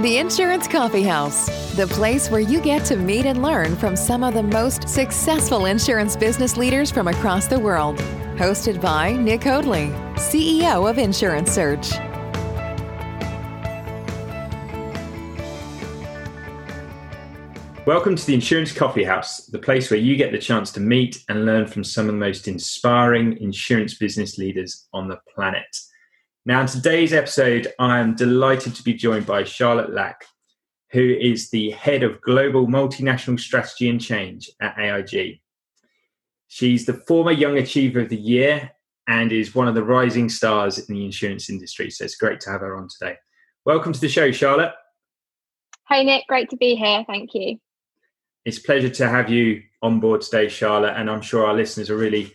The Insurance Coffee House, the place where you get to meet and learn from some of the most successful insurance business leaders from across the world. Hosted by Nick Hoadley, CEO of Insurance Search. Welcome to the Insurance Coffee House, the place where you get the chance to meet and learn from some of the most inspiring insurance business leaders on the planet. Now, in today's episode, I am delighted to be joined by Charlotte Lach, who is the head of global multinational strategy and change at AIG. She's the former Young Achiever of the Year and is one of the rising stars in the insurance industry. So it's great to have her on today. Welcome to the show, Charlotte. Hey, Nick. Great to be here. Thank you. It's a pleasure to have you on board today, Charlotte. And I'm sure our listeners are really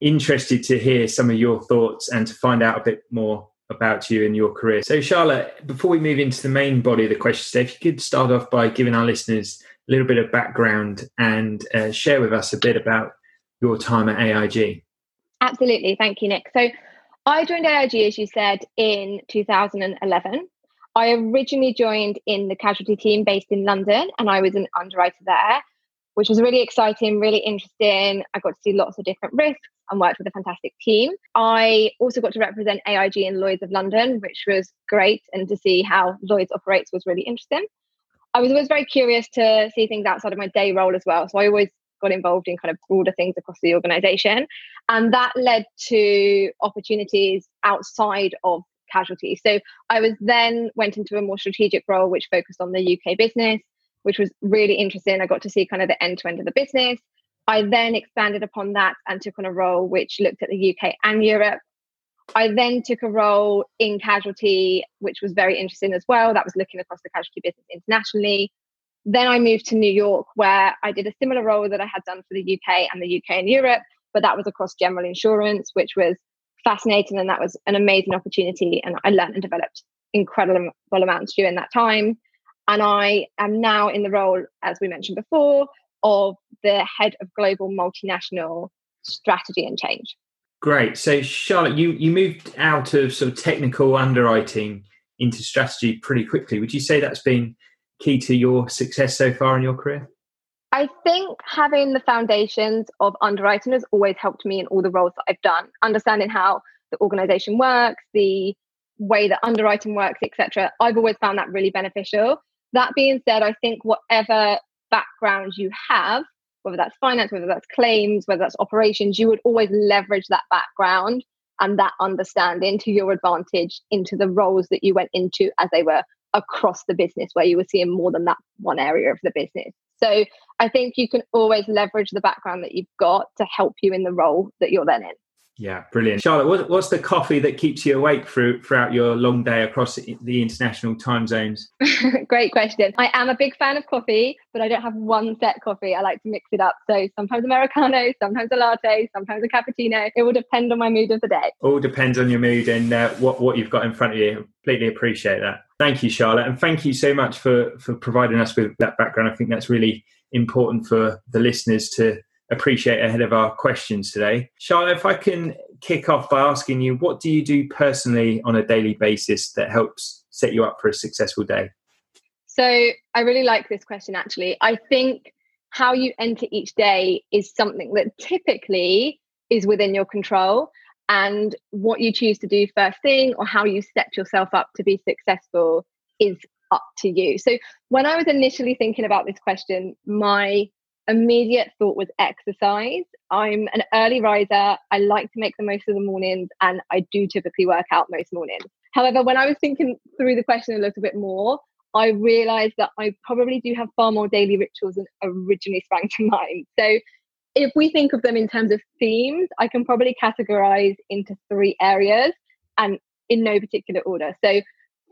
interested to hear some of your thoughts and to find out a bit more about you and your career. So, Charlotte, before we move into the main body of the question, if you could start off by giving our listeners a little bit of background and uh, share with us a bit about your time at AIG. Absolutely. Thank you, Nick. So, I joined AIG, as you said, in 2011. I originally joined in the casualty team based in London, and I was an underwriter there, which was really exciting, really interesting. I got to see lots of different risks and worked with a fantastic team. I also got to represent AIG in Lloyd's of London, which was great, and to see how Lloyd's operates was really interesting. I was always very curious to see things outside of my day role as well. So I always got involved in kind of broader things across the organization. And that led to opportunities outside of casualty. So I was then went into a more strategic role, which focused on the UK business, which was really interesting. I got to see kind of the end to end of the business. I then expanded upon that and took on a role which looked at the UK and Europe. I then took a role in casualty, which was very interesting as well. That was looking across the casualty business internationally. Then I moved to New York, where I did a similar role that I had done for the UK and the UK and Europe, but that was across general insurance, which was fascinating. And that was an amazing opportunity. And I learned and developed incredible amounts during that time. And I am now in the role, as we mentioned before, of the head of global multinational strategy and change. Great. So, Charlotte, you, you moved out of sort of technical underwriting into strategy pretty quickly. Would you say that's been key to your success so far in your career? I think having the foundations of underwriting has always helped me in all the roles that I've done. Understanding how the organization works, the way that underwriting works, etc. I've always found that really beneficial. That being said, I think whatever background you have, whether that's finance, whether that's claims, whether that's operations, you would always leverage that background and that understanding to your advantage into the roles that you went into as they were across the business, where you were seeing more than that one area of the business. So I think you can always leverage the background that you've got to help you in the role that you're then in. Yeah, brilliant. Charlotte, what's the coffee that keeps you awake through, throughout your long day across the international time zones? Great question. I am a big fan of coffee, but I don't have one set coffee. I like to mix it up. So sometimes Americano, sometimes a latte, sometimes a cappuccino. It will depend on my mood of the day. All depends on your mood and uh, what, what you've got in front of you. Completely appreciate that. Thank you, Charlotte. And thank you so much for, for providing us with that background. I think that's really important for the listeners to appreciate ahead of our questions today. Charlotte, if I can kick off by asking you, what do you do personally on a daily basis that helps set you up for a successful day? So I really like this question actually. I think how you enter each day is something that typically is within your control. And what you choose to do first thing or how you set yourself up to be successful is up to you. So when I was initially thinking about this question, my immediate thought was exercise. I'm an early riser. I like to make the most of the mornings and I do typically work out most mornings. However, when I was thinking through the question a little bit more, I realized that I probably do have far more daily rituals than originally sprang to mind. So if we think of them in terms of themes, I can probably categorize into three areas and in no particular order. So,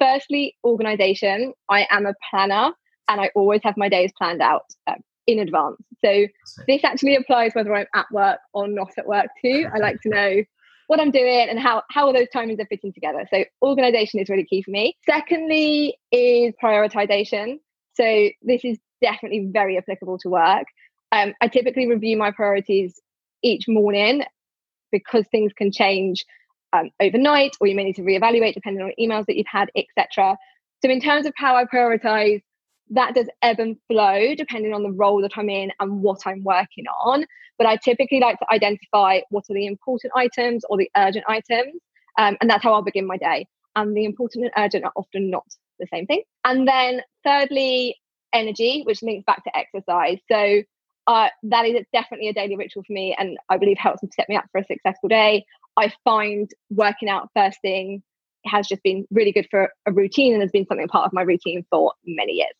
firstly, organization. I am a planner and I always have my days planned out uh, in advance. So, this actually applies whether I'm at work or not at work too. I like to know what I'm doing and how, how all those timings are fitting together. So, organization is really key for me. Secondly, is prioritization. So, this is definitely very applicable to work. Um, I typically review my priorities each morning because things can change um, overnight, or you may need to reevaluate depending on emails that you've had, etc. So, in terms of how I prioritize, that does ebb and flow depending on the role that I'm in and what I'm working on. But I typically like to identify what are the important items or the urgent items, um, and that's how I'll begin my day. And the important and urgent are often not the same thing. And then, thirdly, energy, which links back to exercise. So uh, that is definitely a daily ritual for me and I believe helps to set me up for a successful day. I find working out first thing has just been really good for a routine and has been something part of my routine for many years.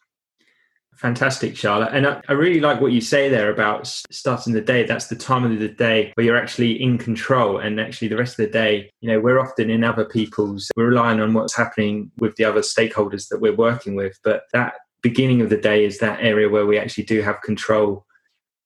Fantastic, Charlotte. And I, I, really like what you say there about starting the day. That's the time of the day where you're actually in control. And actually, the rest of the day, you know, we're often in other people's, we're relying on what's happening with the other stakeholders that we're working with. But that beginning of the day is that area where we actually do have control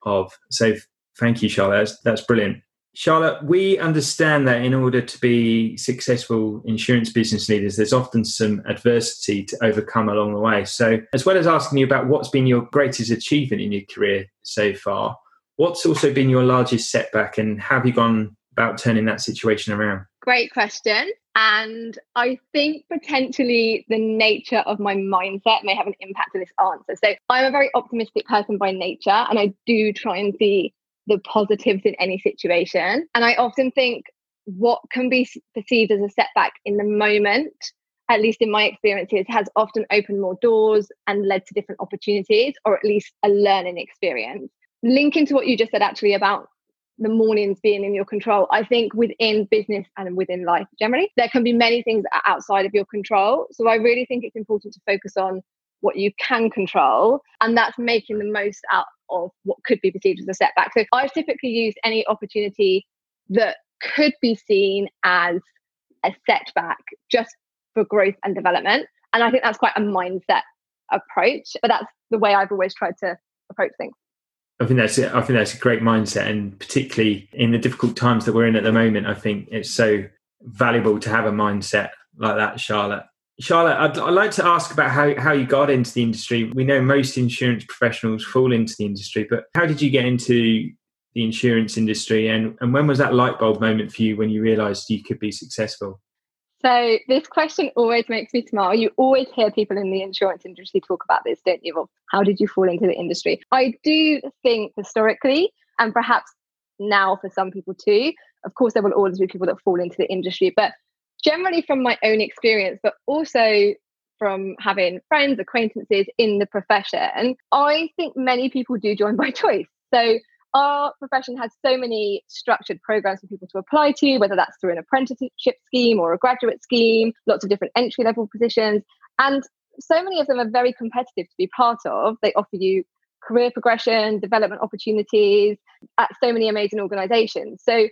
of. So thank you, Charlotte. That's, that's brilliant. Charlotte, we understand that in order to be successful insurance business leaders, there's often some adversity to overcome along the way. So, as well as asking you about what's been your greatest achievement in your career so far, what's also been your largest setback and how have you gone about turning that situation around? Great question. And I think potentially the nature of my mindset may have an impact on this answer. So I'm a very optimistic person by nature, and I do try and see the positives in any situation. And I often think what can be perceived as a setback in the moment, at least in my experiences, has often opened more doors and led to different opportunities, or at least a learning experience. Linking to what you just said actually about the mornings being in your control. I think within business and within life generally, there can be many things outside of your control. So I really think it's important to focus on what you can control, and that's making the most out of what could be perceived as a setback. So I've typically used any opportunity that could be seen as a setback just for growth and development. And I think that's quite a mindset approach, but that's the way I've always tried to approach things. I think that's I think that's a great mindset, and particularly in the difficult times that we're in at the moment, I think it's so valuable to have a mindset like that, Charlotte. Charlotte, I'd, I'd, like to ask about how, how you got into the industry. We know most insurance professionals fall into the industry, but how did you get into the insurance industry, and, and when was that light bulb moment for you when you realised you could be successful? So this question always makes me smile. You always hear people in the insurance industry talk about this, don't you? Well, how did you fall into the industry? I do think historically, and perhaps now for some people too, of course, there will always be people that fall into the industry, but generally from my own experience, but also from having friends, acquaintances in the profession, I think many people do join by choice. So our profession has so many structured programs for people to apply to, whether that's through an apprenticeship scheme or a graduate scheme, lots of different entry level positions. And so many of them are very competitive to be part of. They offer you career progression, development opportunities at so many amazing organizations. So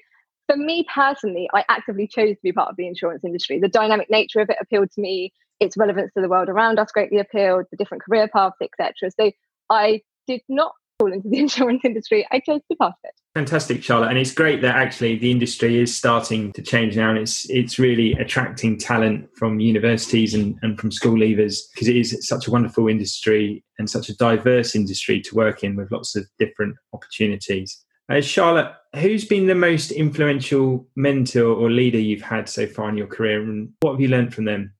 for me personally, I actively chose to be part of the insurance industry. The dynamic nature of it appealed to me. Its relevance to the world around us greatly appealed, the different career paths, etc. So I did not fall into the insurance industry. I chose to be part of it. Fantastic, Charlotte, and it's great that actually the industry is starting to change now, and it's it's really attracting talent from universities and, and from school leavers because it is such a wonderful industry and such a diverse industry to work in with lots of different opportunities. Uh, Charlotte, who's been the most influential mentor or leader you've had so far in your career, and what have you learned from them?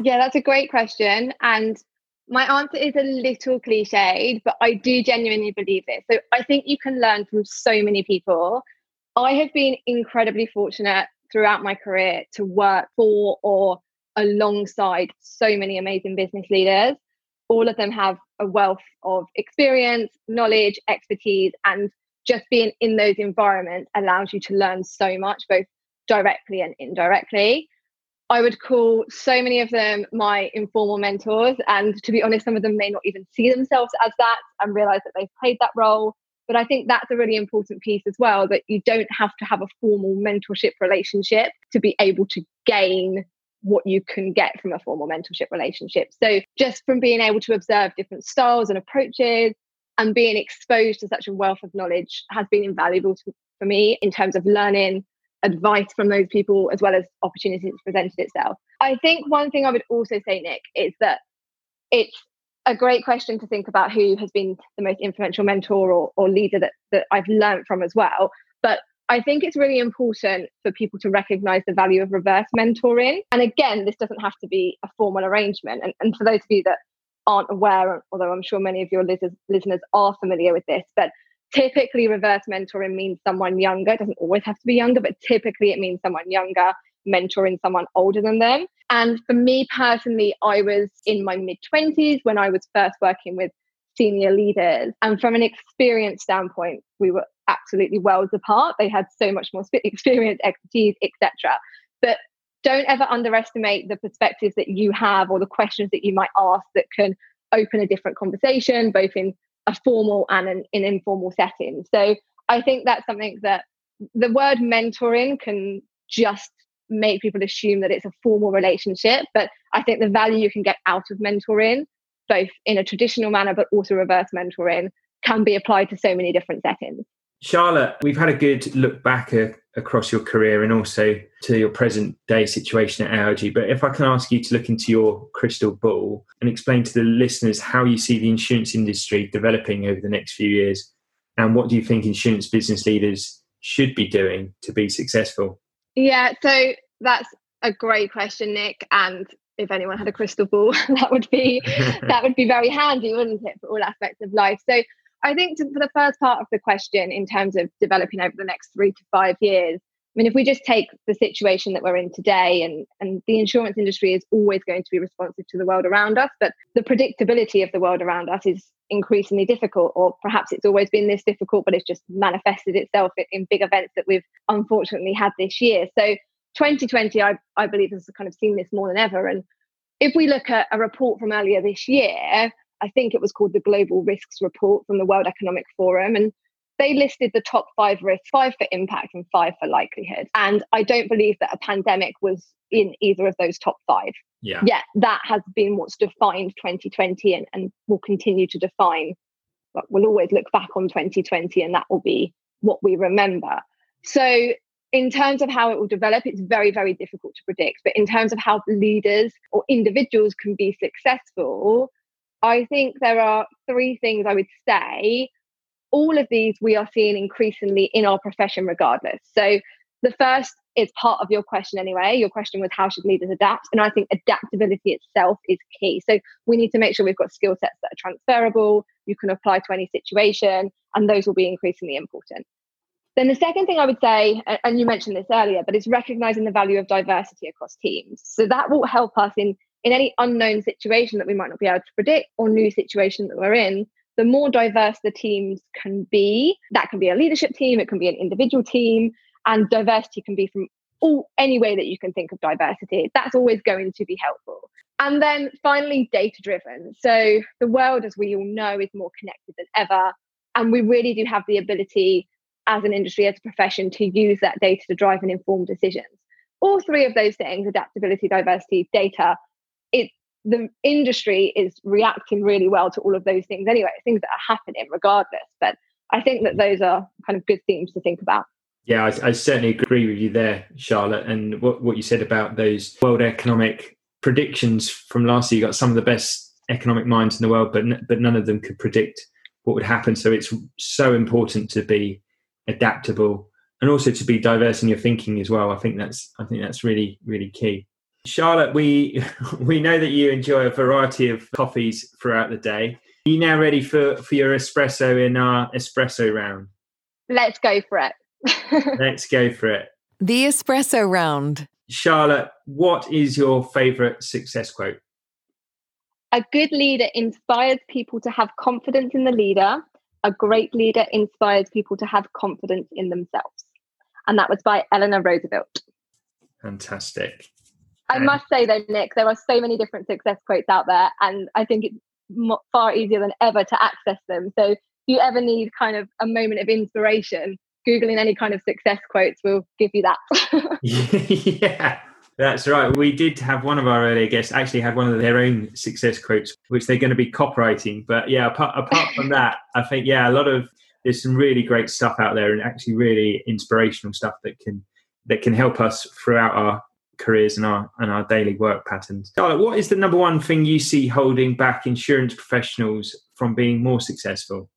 Yeah, that's a great question. And my answer is a little cliched, but I do genuinely believe this. So I think you can learn from so many people. I have been incredibly fortunate throughout my career to work for or alongside so many amazing business leaders. All of them have a wealth of experience, knowledge, expertise, and just being in those environments allows you to learn so much, both directly and indirectly. I would call so many of them my informal mentors. And to be honest, some of them may not even see themselves as that and realize that they've played that role. But I think that's a really important piece as well that you don't have to have a formal mentorship relationship to be able to gain what you can get from a formal mentorship relationship. So just from being able to observe different styles and approaches and being exposed to such a wealth of knowledge has been invaluable to, for me in terms of learning advice from those people as well as opportunities presented itself. I think one thing I would also say, Nick, is that it's a great question to think about who has been the most influential mentor or, or leader that, that I've learned from as well. But I think it's really important for people to recognize the value of reverse mentoring. And again, this doesn't have to be a formal arrangement. And, and for those of you that aren't aware, although I'm sure many of your listeners are familiar with this, but typically reverse mentoring means someone younger. It doesn't always have to be younger, but typically it means someone younger mentoring someone older than them. And for me personally, I was in my mid 20s when I was first working with senior leaders. And from an experience standpoint, we were absolutely worlds apart. They had so much more experience, expertise, etc. But don't ever underestimate the perspectives that you have or the questions that you might ask that can open a different conversation, both in a formal and an, an informal setting. So I think that's something that the word mentoring can just make people assume that it's a formal relationship. But I think the value you can get out of mentoring, both in a traditional manner but also reverse mentoring, can be applied to so many different settings. Charlotte, we've had a good look back uh, across your career and also to your present day situation at AIG. But if I can ask you to look into your crystal ball and explain to the listeners how you see the insurance industry developing over the next few years, and what do you think insurance business leaders should be doing to be successful? Yeah, so that's a great question, Nick. And if anyone had a crystal ball, that would be that would be very handy, wouldn't it, for all aspects of life? So I think to, for the first part of the question, in terms of developing over the next three to five years, I mean, if we just take the situation that we're in today, and, and the insurance industry is always going to be responsive to the world around us, but the predictability of the world around us is increasingly difficult, or perhaps it's always been this difficult, but it's just manifested itself in big events that we've unfortunately had this year. So 2020, I, I believe, has kind of seen this more than ever. And if we look at a report from earlier this year, I think it was called the Global Risks Report from the World Economic Forum. And they listed the top five risks, five for impact and five for likelihood. And I don't believe that a pandemic was in either of those top five. Yeah. Yeah, that has been what's defined 2020 and, and will continue to define, but we'll always look back on 2020 and that will be what we remember. So in terms of how it will develop, it's very, very difficult to predict. But in terms of how leaders or individuals can be successful, I think there are three things I would say. All of these we are seeing increasingly in our profession, regardless. So, the first is part of your question anyway. Your question was how should leaders adapt? And I think adaptability itself is key. So, we need to make sure we've got skill sets that are transferable, you can apply to any situation, and those will be increasingly important. Then the second thing I would say, and you mentioned this earlier, but it's recognizing the value of diversity across teams. So that will help us in in any unknown situation that we might not be able to predict or new situation that we're in, the more diverse the teams can be, that can be a leadership team, it can be an individual team, and diversity can be from all any way that you can think of diversity. That's always going to be helpful. And then finally, data driven. So the world, as we all know, is more connected than ever. And we really do have the ability as an industry, as a profession, to use that data to drive and inform decisions. All three of those things adaptability, diversity, data it the industry is reacting really well to all of those things anyway, things that are happening regardless. But I think that those are kind of good themes to think about. Yeah, I, I, certainly agree with you there, Charlotte. And what, what you said about those world economic predictions from last year, you got some of the best economic minds in the world, but but none of them could predict what would happen. So it's so important to be adaptable and also to be diverse in your thinking as well. I think that's I think that's really really key. Charlotte, we we know that you enjoy a variety of coffees throughout the day. Are you now ready for, for your espresso in our espresso round? Let's go for it. Let's go for it. The espresso round. Charlotte, what is your favorite success quote? A good leader inspires people to have confidence in the leader. A great leader inspires people to have confidence in themselves. And that was by Eleanor Roosevelt. Fantastic. I must say though, Nick, there are so many different success quotes out there, and I think it's far easier than ever to access them. So if you ever need kind of a moment of inspiration, Googling any kind of success quotes will give you that. yeah. That's right. We did have one of our earlier guests actually had one of their own success quotes, which they're going to be copyrighting. But yeah, apart, apart from that, I think yeah, a lot of there's some really great stuff out there, and actually really inspirational stuff that can that can help us throughout our careers and our and our daily work patterns. Charlotte, what is the number one thing you see holding back insurance professionals from being more successful?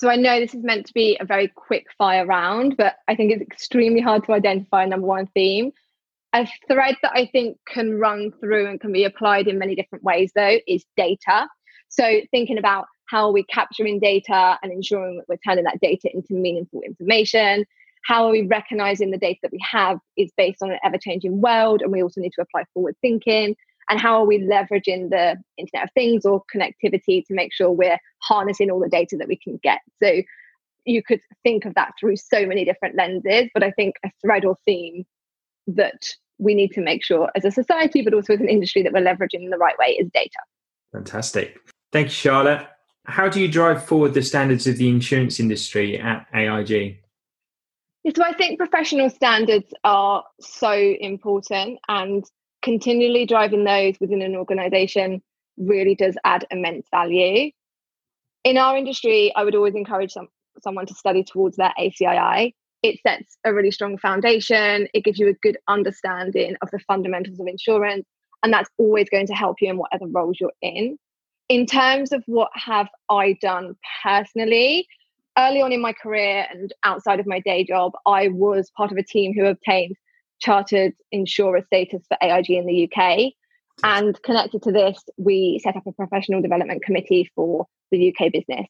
So I know this is meant to be a very quick fire round, but I think it's extremely hard to identify a number one theme. A thread that I think can run through and can be applied in many different ways, though, is data. So, thinking about how are we capturing data and ensuring that we're turning that data into meaningful information? How are we recognizing the data that we have is based on an ever changing world? And we also need to apply forward thinking. And how are we leveraging the Internet of Things or connectivity to make sure we're harnessing all the data that we can get? So, you could think of that through so many different lenses, but I think a thread or theme that we need to make sure as a society, but also as an industry, that we're leveraging in the right way is data. Fantastic. Thank you, Charlotte. How do you drive forward the standards of the insurance industry at AIG? So I think professional standards are so important and continually driving those within an organization really does add immense value. In our industry, I would always encourage some, someone to study towards their ACII it sets a really strong foundation. It gives you a good understanding of the fundamentals of insurance. And that's always going to help you in whatever roles you're in. In terms of what have I done personally, early on in my career and outside of my day job, I was part of a team who obtained chartered insurer status for AIG in the UK. And connected to this, we set up a professional development committee for the UK business.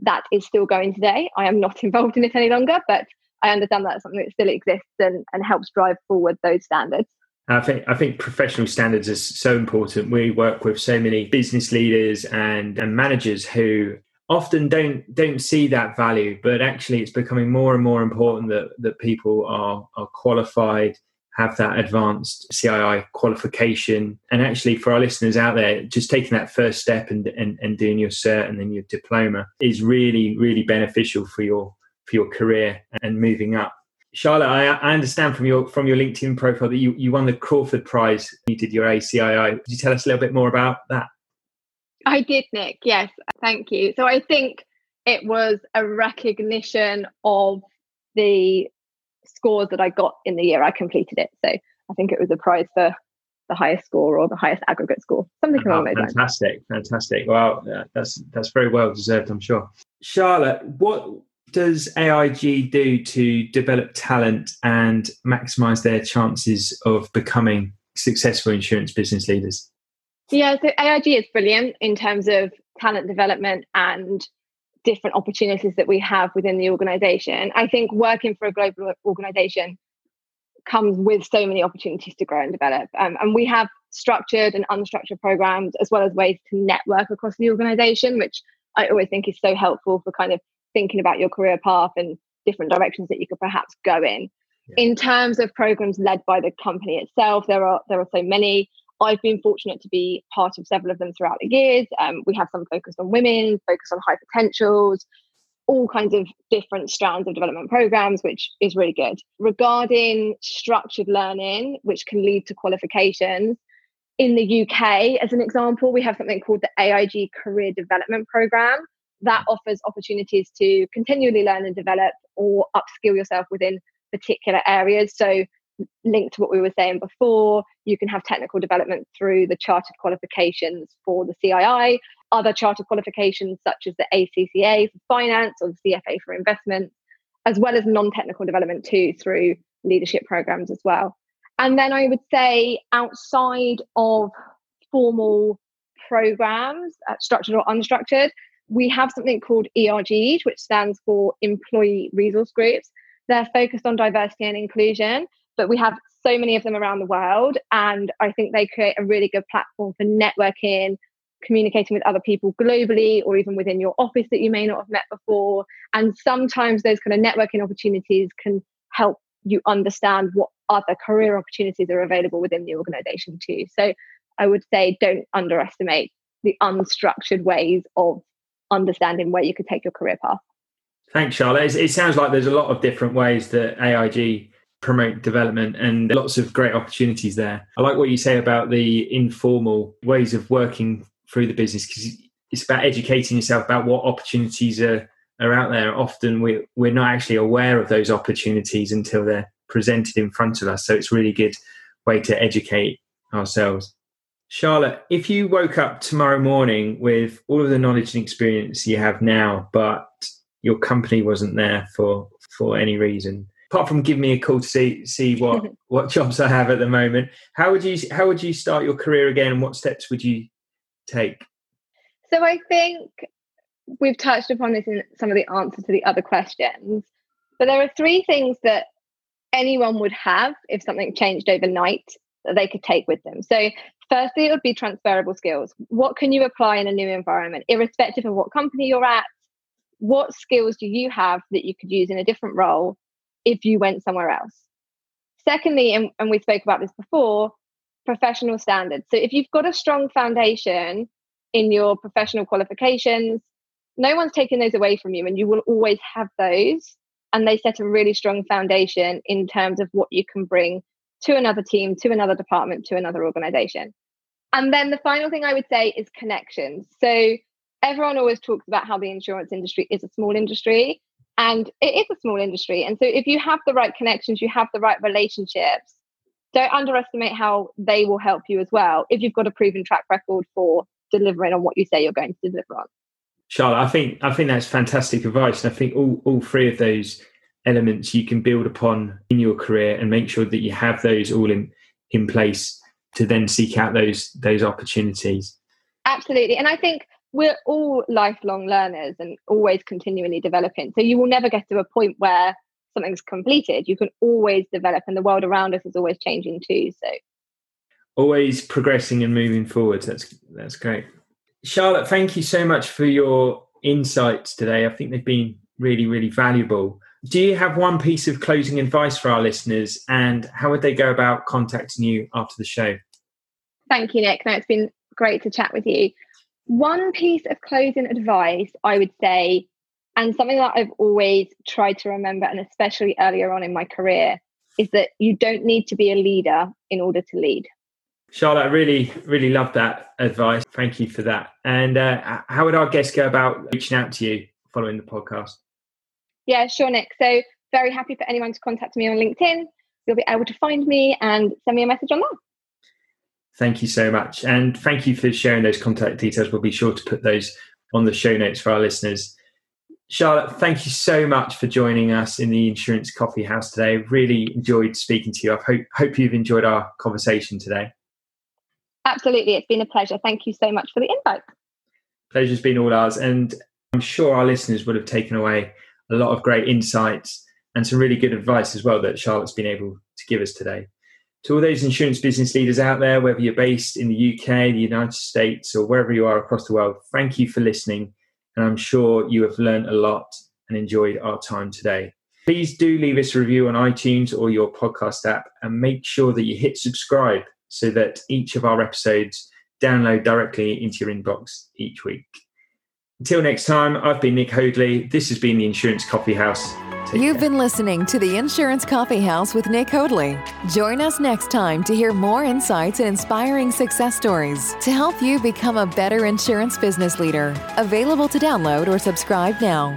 That is still going today. I am not involved in it any longer, but I understand that's something that still exists and, and helps drive forward those standards. I think I think professional standards is so important. We work with so many business leaders and, and managers who often don't don't see that value, but actually it's becoming more and more important that that people are are qualified, have that advanced CII qualification. And actually for our listeners out there, just taking that first step and, and, and doing your cert and then your diploma is really, really beneficial for your for your career and moving up. Charlotte, I, I, understand from your from your LinkedIn profile that you, you won the Crawford Prize. You did your ACII. Could you tell us a little bit more about that? I did, Nick. Yes, thank you. So I think it was a recognition of the scores that I got in the year I completed it. So I think it was a prize for the highest score or the highest aggregate score, something oh, along those lines. Fantastic, fantastic. Well, that's that's very well deserved, I'm sure. Charlotte, what does AIG do to develop talent and maximize their chances of becoming successful insurance business leaders? Yeah, so AIG is brilliant in terms of talent development and different opportunities that we have within the organization. I think working for a global organization comes with so many opportunities to grow and develop. Um, and we have structured and unstructured programs as well as ways to network across the organization, which I always think is so helpful for kind of thinking about your career path and different directions that you could perhaps go in. Yeah. In terms of programs led by the company itself, there are there are so many. I've been fortunate to be part of several of them throughout the years. Um, we have some focused on women, focused on high potentials, all kinds of different strands of development programs, which is really good. Regarding structured learning, which can lead to qualifications, in the UK, as an example, we have something called the AIG Career Development Program, that offers opportunities to continually learn and develop or upskill yourself within particular areas. So, linked to what we were saying before, you can have technical development through the chartered qualifications for the CII, other chartered qualifications such as the ACCA for finance or the CFA for investment, as well as non technical development too through leadership programs as well. And then I would say outside of formal programs, uh, structured or unstructured, we have something called ERGs, which stands for Employee Resource Groups. They're focused on diversity and inclusion, but we have so many of them around the world. And I think they create a really good platform for networking, communicating with other people globally, or even within your office that you may not have met before. And sometimes those kind of networking opportunities can help you understand what other career opportunities are available within the organization too. So I would say don't underestimate the unstructured ways of understanding where you could take your career path. Thanks, Charlotte. It sounds like there's a lot of different ways that AIG promote development and lots of great opportunities there. I like what you say about the informal ways of working through the business because it's about educating yourself about what opportunities are, are out there. Often we, we're not actually aware of those opportunities until they're presented in front of us. So it's really good way to educate ourselves. Charlotte, if you woke up tomorrow morning with all of the knowledge and experience you have now, but your company wasn't there for for any reason, apart from giving me a call to see see what what jobs I have at the moment, how would you how would you start your career again, and what steps would you take? So I think we've touched upon this in some of the answers to the other questions, but there are three things that anyone would have if something changed overnight that they could take with them. So Firstly, it would be transferable skills. What can you apply in a new environment, irrespective of what company you're at? What skills do you have that you could use in a different role if you went somewhere else? Secondly, and, and we spoke about this before, professional standards. So if you've got a strong foundation in your professional qualifications, no one's taking those away from you, and you will always have those. And they set a really strong foundation in terms of what you can bring to another team, to another department, to another organization. And then the final thing I would say is connections. So everyone always talks about how the insurance industry is a small industry, and it is a small industry. And so if you have the right connections, you have the right relationships, don't underestimate how they will help you as well if you've got a proven track record for delivering on what you say you're going to deliver on. Charlotte, I think I think that's fantastic advice. And I think all, all three of those elements you can build upon in your career and make sure that you have those all in in place to then seek out those those opportunities absolutely and i think we're all lifelong learners and always continually developing. So you will never get to a point where something's completed. You can always develop and the world around us is always changing too so. Always progressing and moving forward. That's that's great. Charlotte thank you so much for your insights today. I think they've been really really valuable. Do you have one piece of closing advice for our listeners and how would they go about contacting you after the show? Thank you, Nick. No, it's been great to chat with you. One piece of closing advice I would say, and something that I've always tried to remember, and especially earlier on in my career, is that you don't need to be a leader in order to lead. Charlotte, I really, really love that advice. Thank you for that. And uh, how would our guests go about reaching out to you following the podcast? Yeah, sure, Nick. So very happy for anyone to contact me on LinkedIn. You'll be able to find me and send me a message on that. Thank you so much. And thank you for sharing those contact details. We'll be sure to put those on the show notes for our listeners. Charlotte, thank you so much for joining us in the Insurance Coffee House today. Really enjoyed speaking to you. I hope, hope you've enjoyed our conversation today. Absolutely. It's been a pleasure. Thank you so much for the invite. Pleasure's been all ours. And I'm sure our listeners would have taken away a lot of great insights and some really good advice as well that Charlotte's been able to give us today. To all those insurance business leaders out there, whether you're based in the UK, the United States, or wherever you are across the world, thank you for listening. And I'm sure you have learned a lot and enjoyed our time today. Please do leave us a review on iTunes or your podcast app and make sure that you hit subscribe so that each of our episodes download directly into your inbox each week. Until next time, I've been Nick Hoadley. This has been the Insurance Coffee House. Take You've care. been listening to the Insurance Coffee House with Nick Hoadley. Join us next time to hear more insights and inspiring success stories to help you become a better insurance business leader. Available to download or subscribe now.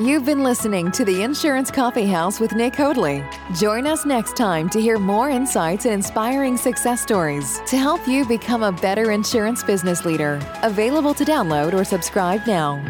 You've been listening to the Insurance Coffee House with Nick Hoadley. Join us next time to hear more insights and inspiring success stories to help you become a better insurance business leader. Available to download or subscribe now.